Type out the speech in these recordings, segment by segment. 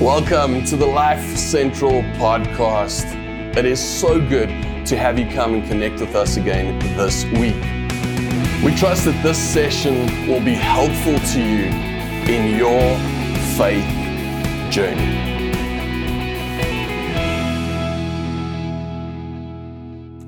Welcome to the Life Central podcast. It is so good to have you come and connect with us again this week. We trust that this session will be helpful to you in your faith journey.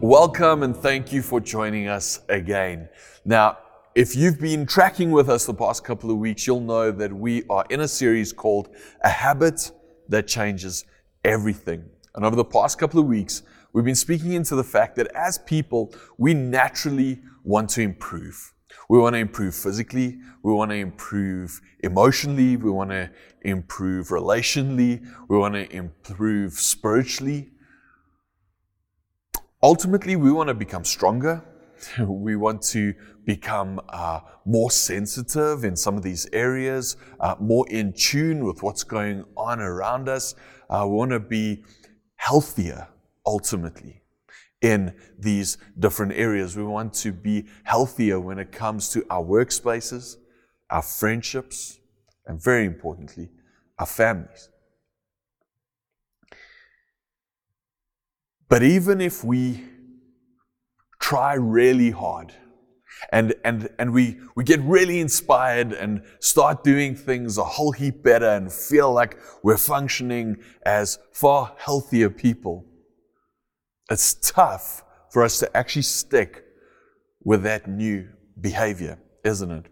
Welcome and thank you for joining us again. Now, if you've been tracking with us the past couple of weeks, you'll know that we are in a series called A Habit That Changes Everything. And over the past couple of weeks, we've been speaking into the fact that as people, we naturally want to improve. We want to improve physically, we want to improve emotionally, we want to improve relationally, we want to improve spiritually. Ultimately, we want to become stronger, we want to become uh, more sensitive in some of these areas, uh, more in tune with what's going on around us. Uh, we want to be healthier ultimately in these different areas. We want to be healthier when it comes to our workspaces, our friendships, and very importantly, our families. But even if we try really hard and, and, and we, we get really inspired and start doing things a whole heap better and feel like we're functioning as far healthier people. It's tough for us to actually stick with that new behavior, isn't it?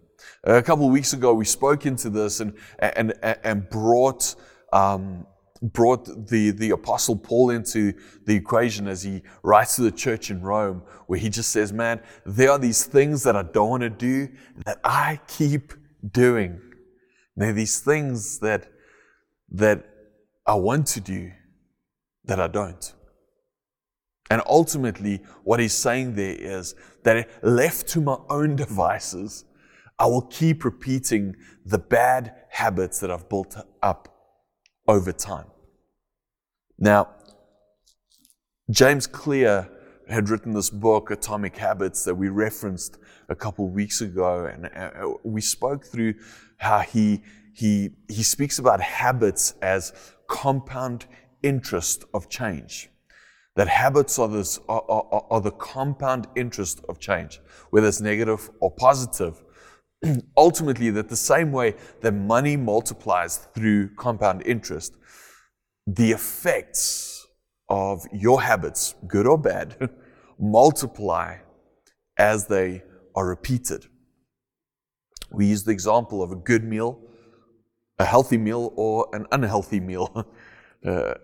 A couple of weeks ago, we spoke into this and, and, and brought um, brought the, the Apostle Paul into the equation as he writes to the church in Rome, where he just says, Man, there are these things that I don't want to do that I keep doing. There are these things that, that I want to do that I don't. And ultimately, what he's saying there is that left to my own devices, I will keep repeating the bad habits that I've built up over time. Now, James Clear had written this book, Atomic Habits, that we referenced a couple weeks ago, and uh, we spoke through how he, he, he speaks about habits as compound interest of change. That habits are, this, are, are, are the compound interest of change, whether it's negative or positive. Ultimately, that the same way that money multiplies through compound interest, the effects of your habits, good or bad, multiply as they are repeated. We use the example of a good meal, a healthy meal, or an unhealthy meal. Uh,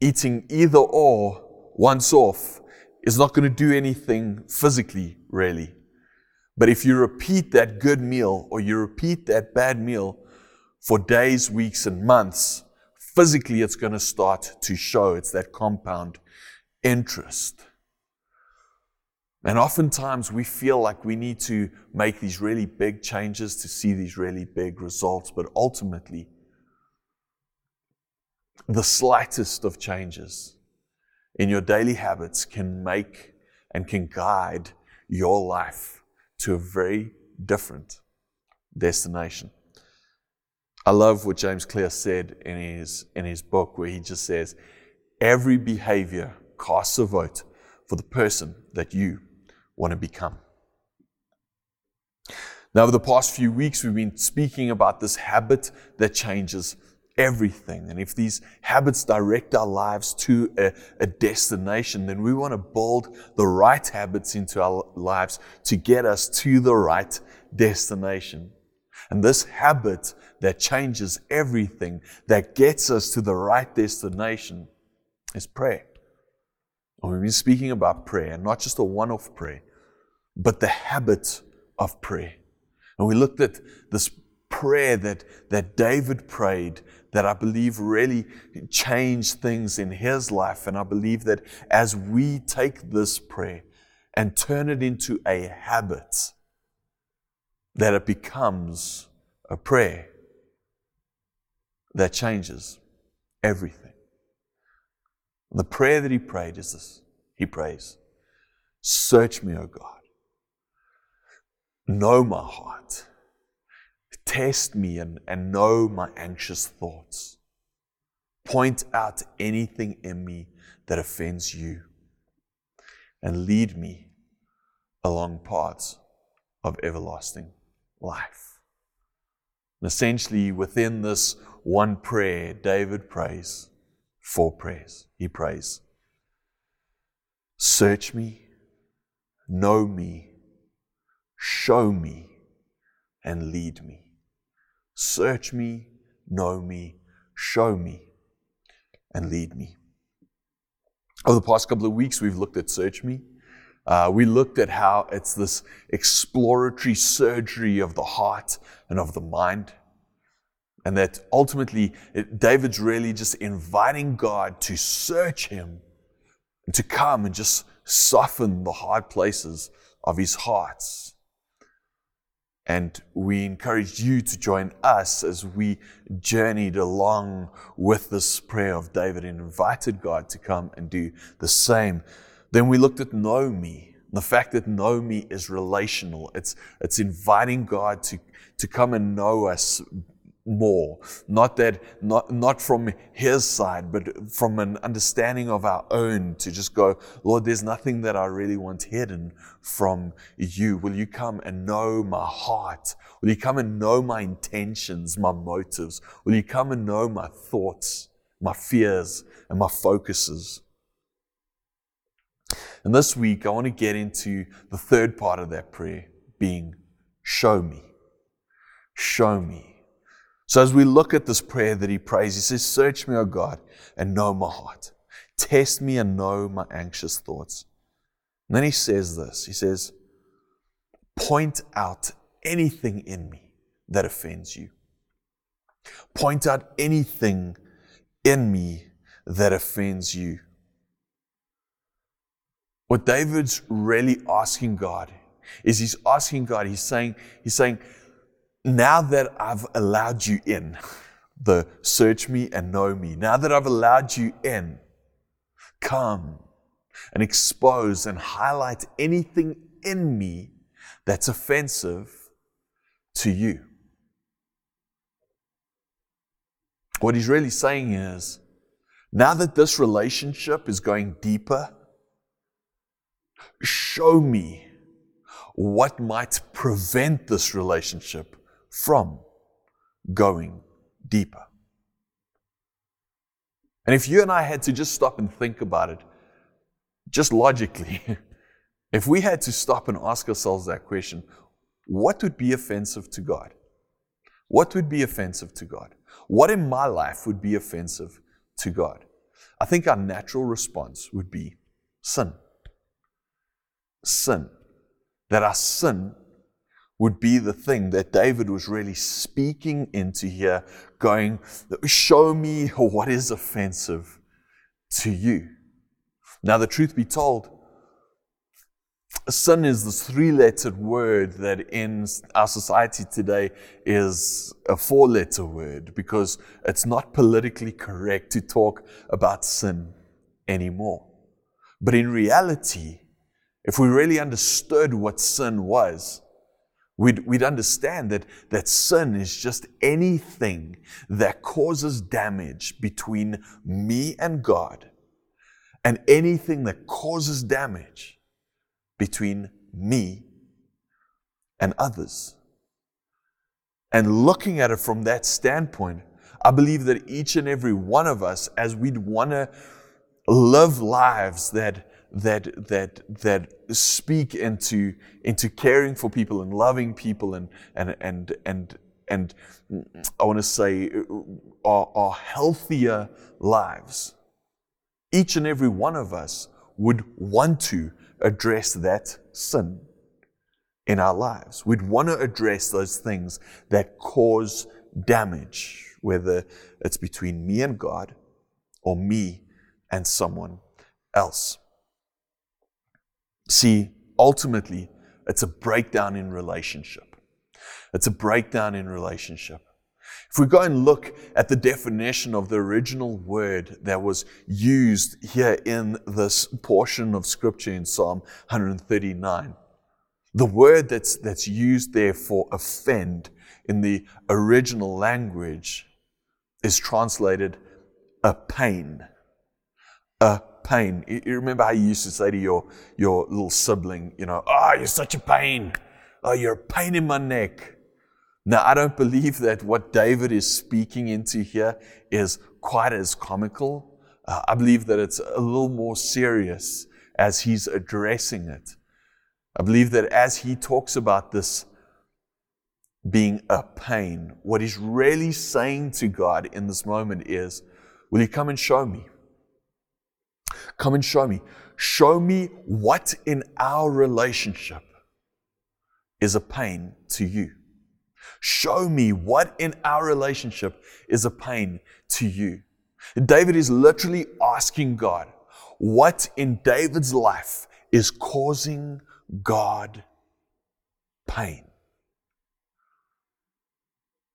eating either or once off is not going to do anything physically, really. But if you repeat that good meal or you repeat that bad meal for days, weeks, and months, physically it's going to start to show. It's that compound interest. And oftentimes we feel like we need to make these really big changes to see these really big results, but ultimately, the slightest of changes in your daily habits can make and can guide your life to a very different destination. I love what James Clear said in his, in his book, where he just says, Every behavior casts a vote for the person that you want to become. Now, over the past few weeks, we've been speaking about this habit that changes everything. And if these habits direct our lives to a, a, destination, then we want to build the right habits into our lives to get us to the right destination. And this habit that changes everything, that gets us to the right destination, is prayer. And we've been speaking about prayer, not just a one off prayer, but the habit of prayer. And we looked at this prayer that, that David prayed that I believe really changed things in his life. And I believe that as we take this prayer and turn it into a habit, that it becomes a prayer that changes everything. The prayer that he prayed is this He prays, Search me, O God. Know my heart. Test me and, and know my anxious thoughts. Point out anything in me that offends you and lead me along paths of everlasting life. And essentially, within this one prayer, David prays four prayers. He prays, Search me, know me, show me, and lead me. Search me, know me, show me, and lead me. Over the past couple of weeks, we've looked at Search Me. Uh, we looked at how it's this exploratory surgery of the heart and of the mind. And that ultimately, it, David's really just inviting God to search him and to come and just soften the hard places of his hearts. And we encouraged you to join us as we journeyed along with this prayer of David and invited God to come and do the same. Then we looked at know me, the fact that know me is relational. It's, it's inviting God to, to come and know us more. Not that, not, not from his side, but from an understanding of our own to just go, Lord, there's nothing that I really want hidden from you. Will you come and know my heart? Will you come and know my intentions, my motives? Will you come and know my thoughts, my fears, and my focuses? And this week, I want to get into the third part of that prayer being show me. Show me. So as we look at this prayer that he prays, he says, Search me, O God, and know my heart. Test me and know my anxious thoughts. And then he says this He says, Point out anything in me that offends you. Point out anything in me that offends you. What David's really asking God is he's asking God, he's saying, he's saying, now that I've allowed you in, the search me and know me, now that I've allowed you in, come and expose and highlight anything in me that's offensive to you. What he's really saying is, now that this relationship is going deeper, show me what might prevent this relationship from going deeper. And if you and I had to just stop and think about it, just logically, if we had to stop and ask ourselves that question, what would be offensive to God? What would be offensive to God? What in my life would be offensive to God? I think our natural response would be sin. Sin. That our sin would be the thing that David was really speaking into here, going, Show me what is offensive to you. Now, the truth be told, sin is this three lettered word that in our society today is a four letter word because it's not politically correct to talk about sin anymore. But in reality, if we really understood what sin was, We'd, we'd understand that, that sin is just anything that causes damage between me and God, and anything that causes damage between me and others. And looking at it from that standpoint, I believe that each and every one of us, as we'd want to live lives that that that that speak into into caring for people and loving people and and and and and I want to say are healthier lives. Each and every one of us would want to address that sin in our lives. We'd want to address those things that cause damage, whether it's between me and God or me and someone else. See, ultimately, it's a breakdown in relationship. It's a breakdown in relationship. If we go and look at the definition of the original word that was used here in this portion of scripture in Psalm 139, the word that's, that's used there for offend in the original language is translated a pain. A pain. You remember how you used to say to your, your little sibling, you know, oh, you're such a pain. Oh, you're a pain in my neck. Now, I don't believe that what David is speaking into here is quite as comical. Uh, I believe that it's a little more serious as he's addressing it. I believe that as he talks about this being a pain, what he's really saying to God in this moment is, Will you come and show me? Come and show me. Show me what in our relationship is a pain to you. Show me what in our relationship is a pain to you. David is literally asking God, what in David's life is causing God pain?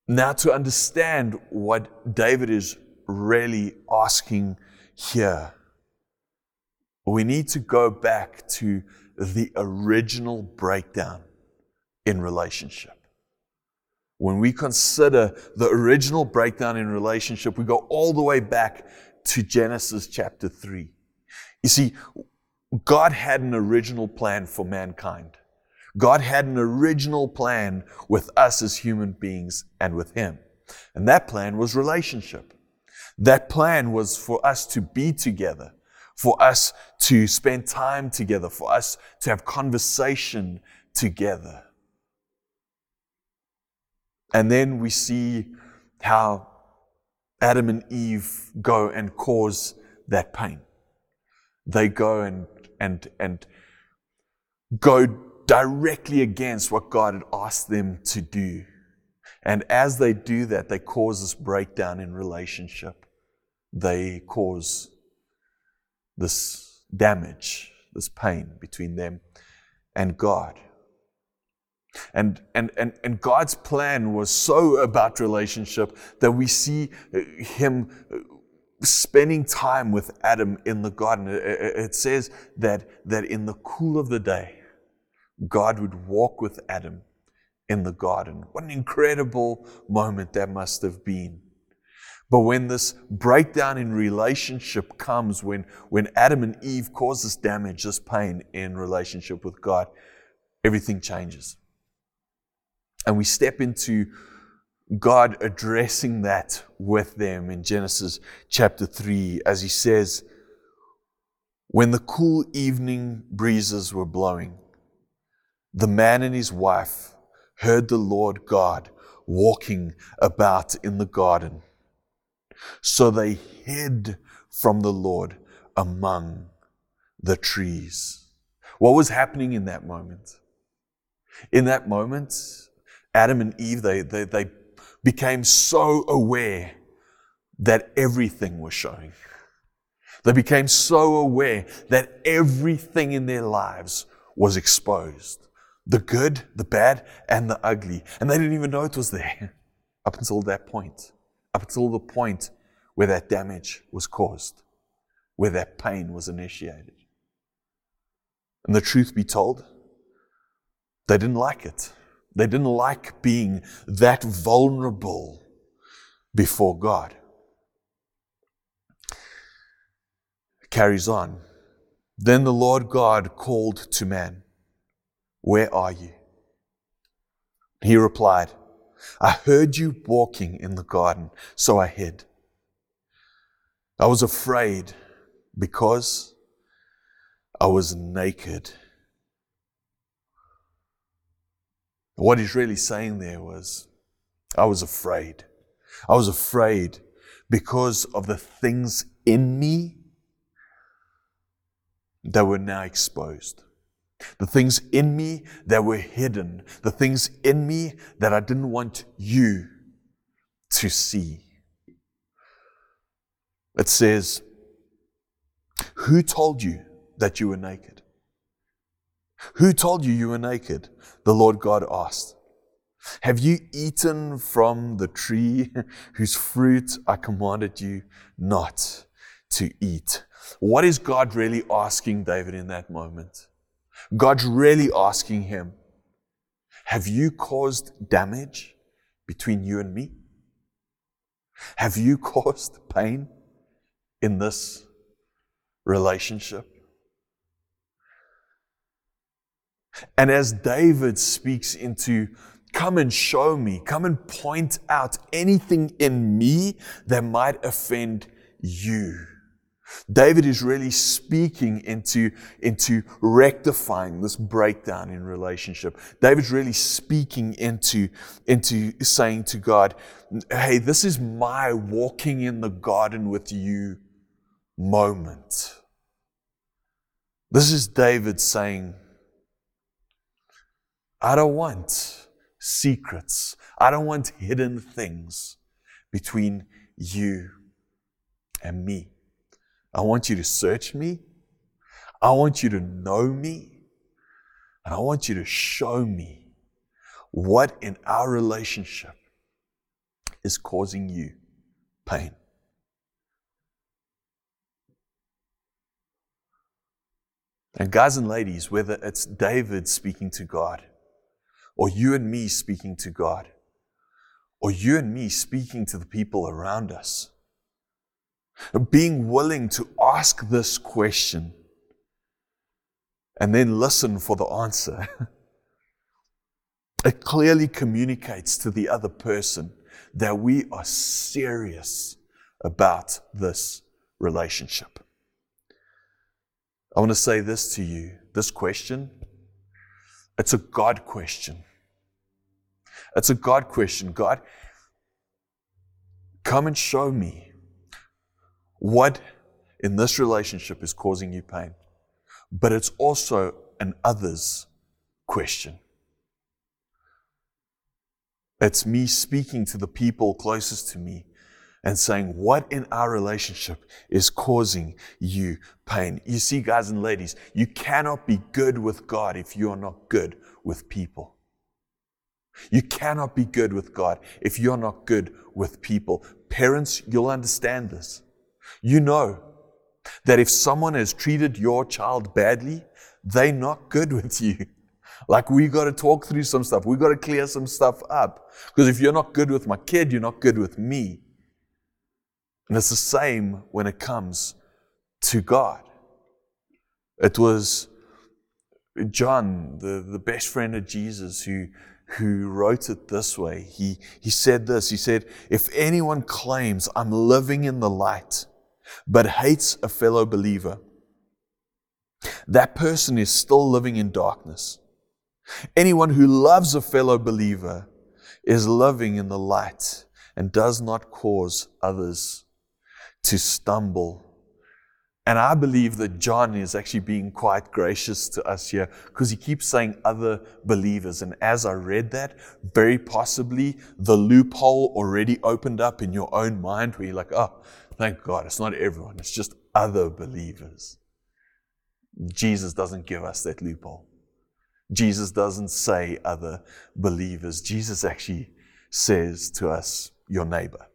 Now, to understand what David is really asking here, we need to go back to the original breakdown in relationship. When we consider the original breakdown in relationship, we go all the way back to Genesis chapter 3. You see, God had an original plan for mankind. God had an original plan with us as human beings and with Him. And that plan was relationship. That plan was for us to be together, for us to spend time together, for us to have conversation together. And then we see how Adam and Eve go and cause that pain. They go and, and, and go directly against what God had asked them to do. And as they do that, they cause this breakdown in relationship. They cause this damage, this pain between them and God. And, and, and, and God's plan was so about relationship that we see uh, Him uh, spending time with Adam in the garden. Uh, it says that, that in the cool of the day, God would walk with Adam in the garden. What an incredible moment that must have been. But when this breakdown in relationship comes, when, when Adam and Eve cause this damage, this pain in relationship with God, everything changes. And we step into God addressing that with them in Genesis chapter 3 as he says, When the cool evening breezes were blowing, the man and his wife heard the Lord God walking about in the garden. So they hid from the Lord among the trees. What was happening in that moment? In that moment, Adam and Eve, they, they, they became so aware that everything was showing. They became so aware that everything in their lives was exposed the good, the bad, and the ugly. And they didn't even know it was there up until that point, up until the point where that damage was caused, where that pain was initiated. And the truth be told, they didn't like it. They didn't like being that vulnerable before God. Carries on. Then the Lord God called to man, Where are you? He replied, I heard you walking in the garden, so I hid. I was afraid because I was naked What he's really saying there was, I was afraid. I was afraid because of the things in me that were now exposed. The things in me that were hidden. The things in me that I didn't want you to see. It says, Who told you that you were naked? Who told you you were naked? The Lord God asked. Have you eaten from the tree whose fruit I commanded you not to eat? What is God really asking David in that moment? God's really asking him, Have you caused damage between you and me? Have you caused pain in this relationship? And as David speaks into, come and show me, come and point out anything in me that might offend you. David is really speaking into, into rectifying this breakdown in relationship. David's really speaking into, into saying to God, Hey, this is my walking in the garden with you moment. This is David saying, I don't want secrets. I don't want hidden things between you and me. I want you to search me. I want you to know me. And I want you to show me what in our relationship is causing you pain. And guys and ladies, whether it's David speaking to God, or you and me speaking to God, or you and me speaking to the people around us, being willing to ask this question and then listen for the answer. it clearly communicates to the other person that we are serious about this relationship. I want to say this to you this question, it's a God question. It's a God question. God, come and show me what in this relationship is causing you pain. But it's also an others question. It's me speaking to the people closest to me and saying, What in our relationship is causing you pain? You see, guys and ladies, you cannot be good with God if you are not good with people. You cannot be good with God if you're not good with people. Parents, you'll understand this. You know that if someone has treated your child badly, they're not good with you. Like we got to talk through some stuff. We got to clear some stuff up. Because if you're not good with my kid, you're not good with me. And it's the same when it comes to God. It was John, the, the best friend of Jesus, who, who wrote it this way. He, he said this He said, If anyone claims I'm living in the light, but hates a fellow believer, that person is still living in darkness. Anyone who loves a fellow believer is living in the light and does not cause others to stumble. And I believe that John is actually being quite gracious to us here because he keeps saying other believers. And as I read that, very possibly the loophole already opened up in your own mind where you're like, oh, Thank God, it's not everyone, it's just other believers. Jesus doesn't give us that loophole. Jesus doesn't say other believers. Jesus actually says to us, your neighbor.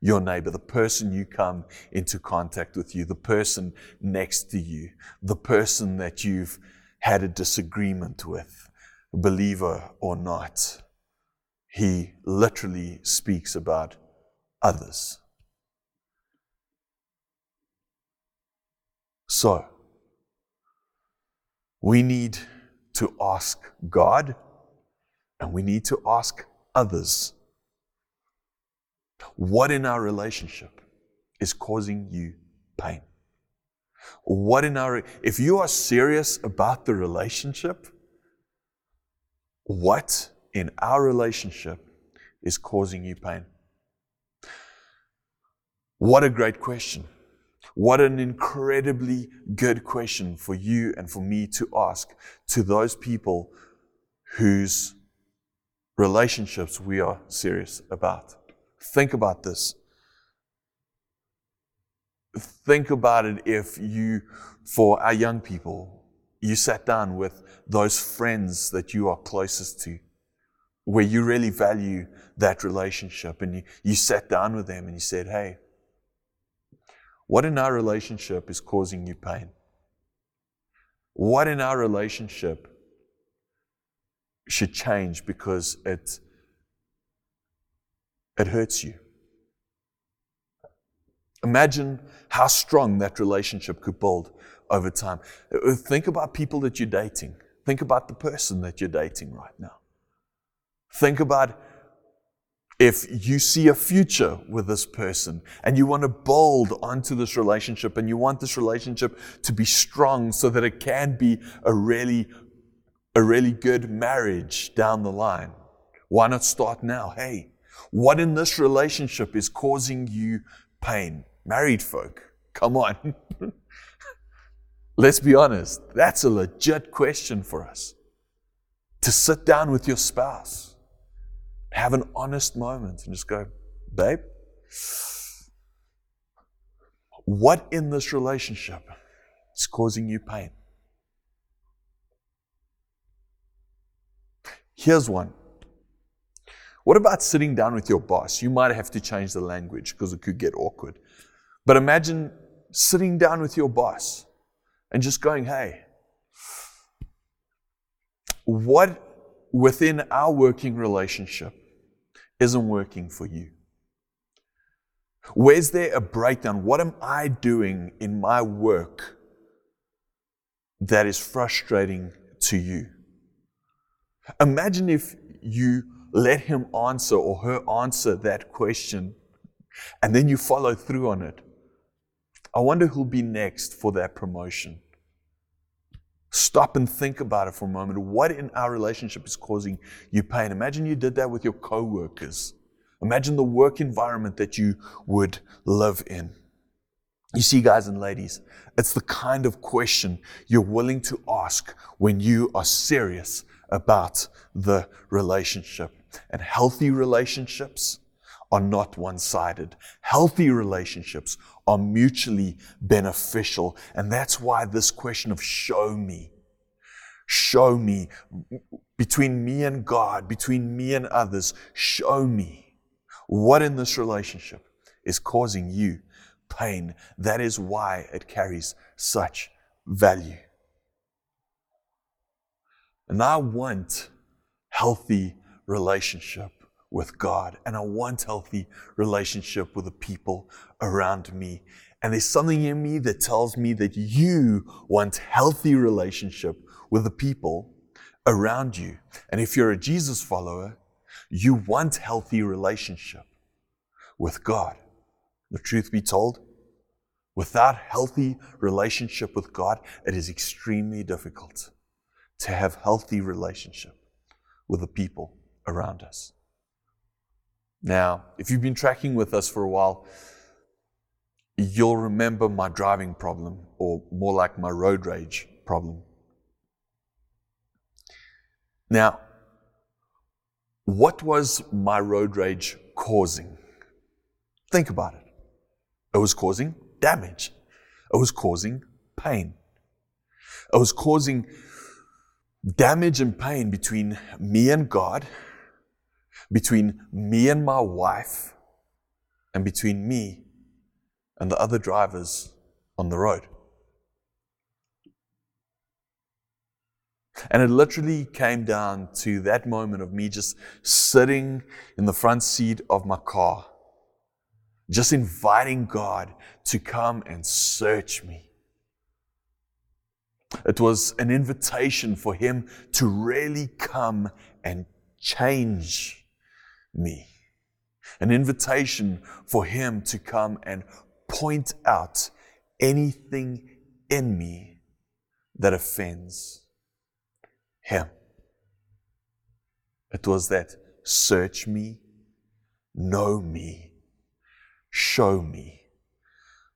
Your neighbor, the person you come into contact with you, the person next to you, the person that you've had a disagreement with, believer or not. He literally speaks about others. So, we need to ask God and we need to ask others what in our relationship is causing you pain? What in our, if you are serious about the relationship, what in our relationship is causing you pain? What a great question. What an incredibly good question for you and for me to ask to those people whose relationships we are serious about. Think about this. Think about it if you, for our young people, you sat down with those friends that you are closest to, where you really value that relationship, and you, you sat down with them and you said, Hey, what in our relationship is causing you pain? What in our relationship should change because it, it hurts you? Imagine how strong that relationship could build over time. Think about people that you're dating. Think about the person that you're dating right now. Think about if you see a future with this person and you want to build onto this relationship and you want this relationship to be strong so that it can be a really a really good marriage down the line why not start now? Hey what in this relationship is causing you pain? Married folk come on. Let's be honest that's a legit question for us. To sit down with your spouse have an honest moment and just go, babe, what in this relationship is causing you pain? Here's one. What about sitting down with your boss? You might have to change the language because it could get awkward. But imagine sitting down with your boss and just going, hey, what within our working relationship isn't working for you? Where's there a breakdown? What am I doing in my work that is frustrating to you? Imagine if you let him answer or her answer that question and then you follow through on it. I wonder who'll be next for that promotion. Stop and think about it for a moment. What in our relationship is causing you pain? Imagine you did that with your coworkers. Imagine the work environment that you would live in. You see, guys and ladies, it's the kind of question you're willing to ask when you are serious about the relationship. And healthy relationships are not one sided. Healthy relationships are mutually beneficial. And that's why this question of show me, show me, between me and God, between me and others, show me what in this relationship is causing you pain. That is why it carries such value. And I want healthy relationship with God. And I want healthy relationship with the people around me. And there's something in me that tells me that you want healthy relationship with the people around you. And if you're a Jesus follower, you want healthy relationship with God. The truth be told, without healthy relationship with God, it is extremely difficult to have healthy relationship with the people around us. Now, if you've been tracking with us for a while, you'll remember my driving problem, or more like my road rage problem. Now, what was my road rage causing? Think about it. It was causing damage. It was causing pain. It was causing damage and pain between me and God between me and my wife and between me and the other drivers on the road. And it literally came down to that moment of me just sitting in the front seat of my car, just inviting God to come and search me. It was an invitation for Him to really come and change me. An invitation for Him to come and point out anything in me that offends Him. It was that search me, know me, show me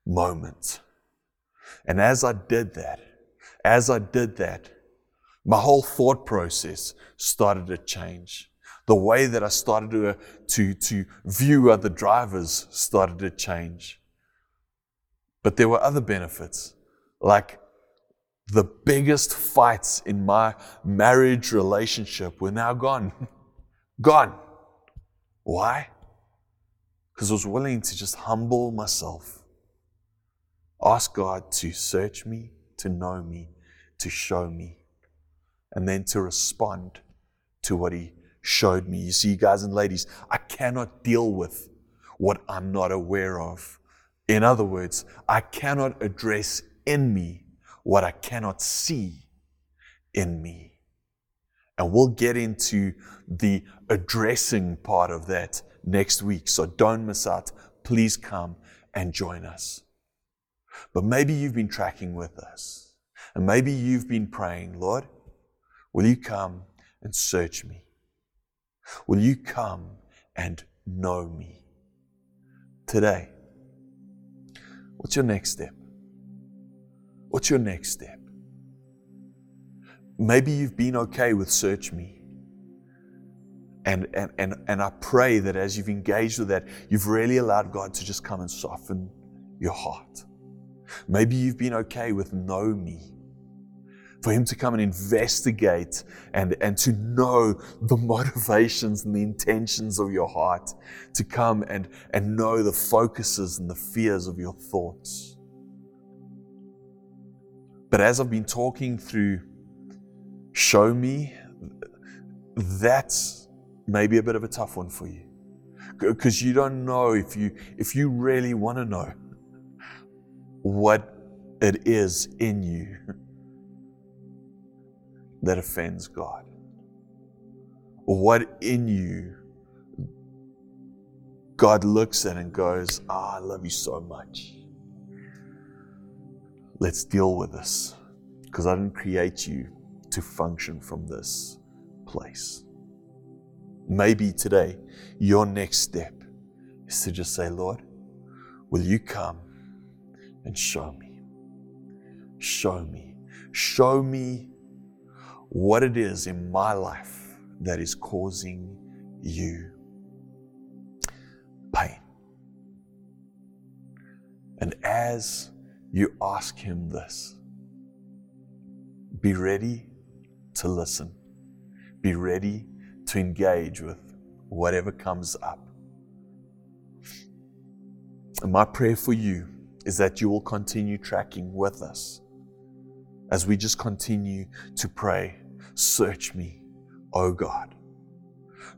moment. And as I did that, as I did that, my whole thought process started to change the way that I started to, to, to view other drivers started to change. But there were other benefits, like the biggest fights in my marriage relationship were now gone. gone. Why? Because I was willing to just humble myself, ask God to search me, to know me, to show me, and then to respond to what He showed me. You see, guys and ladies, I cannot deal with what I'm not aware of. In other words, I cannot address in me what I cannot see in me. And we'll get into the addressing part of that next week. So don't miss out. Please come and join us. But maybe you've been tracking with us. And maybe you've been praying, Lord, will you come and search me? Will you come and know me? Today, what's your next step? What's your next step? Maybe you've been okay with search me. And, and, and, and I pray that as you've engaged with that, you've really allowed God to just come and soften your heart. Maybe you've been okay with know me. For him to come and investigate and, and to know the motivations and the intentions of your heart, to come and, and know the focuses and the fears of your thoughts. But as I've been talking through, show me, that's maybe a bit of a tough one for you. Because you don't know if you if you really want to know what it is in you that offends God. What in you God looks at and goes, oh, I love you so much. Let's deal with this. Because I didn't create you to function from this place. Maybe today, your next step is to just say, Lord, will you come and show me? Show me. Show me what it is in my life that is causing you pain. And as you ask Him this, be ready to listen, be ready to engage with whatever comes up. And my prayer for you is that you will continue tracking with us as we just continue to pray. Search me, O God.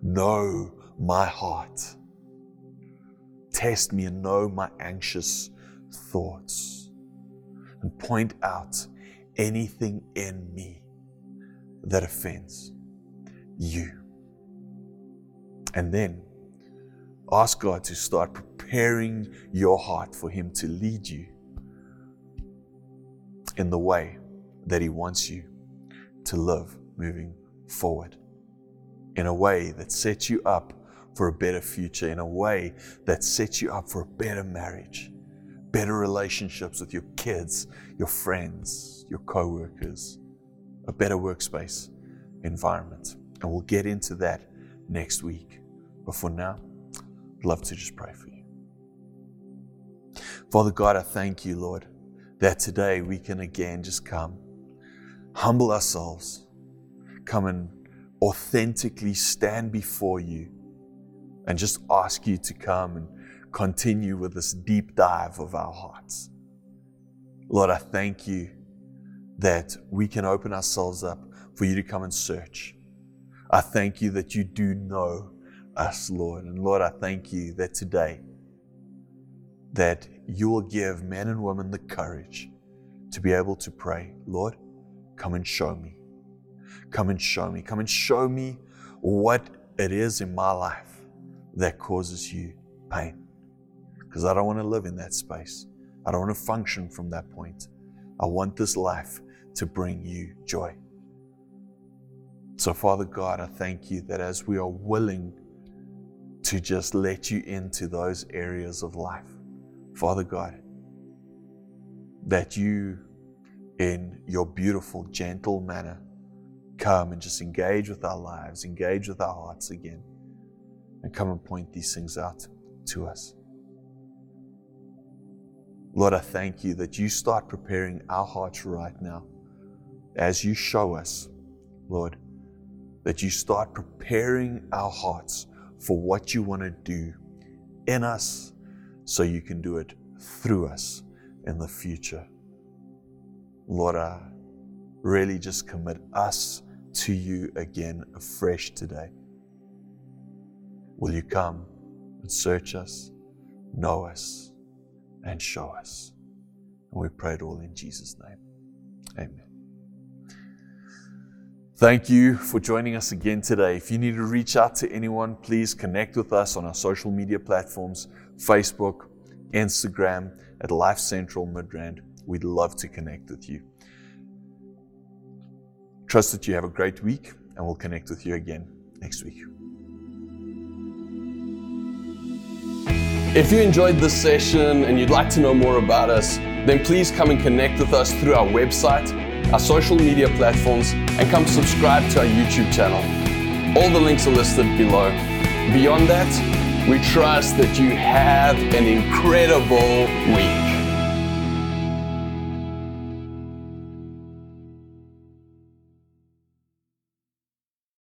Know my heart. Test me and know my anxious thoughts. And point out anything in me that offends you. And then ask God to start preparing your heart for Him to lead you in the way that He wants you to live moving forward. In a way that sets you up for a better future, in a way that sets you up for a better marriage, better relationships with your kids, your friends, your co workers, a better workspace environment. And we'll get into that next week. But for now, I'd love to just pray for you. Father God, I thank you, Lord, that today we can again just come, humble ourselves, come and authentically stand before you and just ask you to come and continue with this deep dive of our hearts. Lord, I thank you that we can open ourselves up for you to come and search. I thank you that you do know us, Lord. And Lord, I thank you that today that you will give men and women the courage to be able to pray, Lord, come and show me. Come and show me. Come and show me what it is in my life that causes you pain. Because I don't want to live in that space. I don't want to function from that point. I want this life to bring you joy. So, Father God, I thank you that as we are willing to just let you into those areas of life. Father God, that you, in your beautiful, gentle manner, come and just engage with our lives, engage with our hearts again, and come and point these things out to us. Lord, I thank you that you start preparing our hearts right now as you show us, Lord, that you start preparing our hearts for what you want to do in us so you can do it through us in the future. Lord, I really just commit us to you again afresh today. Will you come and search us, know us, and show us. And we pray it all in Jesus' name. Amen. Thank you for joining us again today. If you need to reach out to anyone, please connect with us on our social media platforms Facebook, Instagram, at Life Central Midrand. We'd love to connect with you. Trust that you have a great week, and we'll connect with you again next week. If you enjoyed this session and you'd like to know more about us, then please come and connect with us through our website, our social media platforms, and come subscribe to our YouTube channel. All the links are listed below. Beyond that, we trust that you have an incredible week.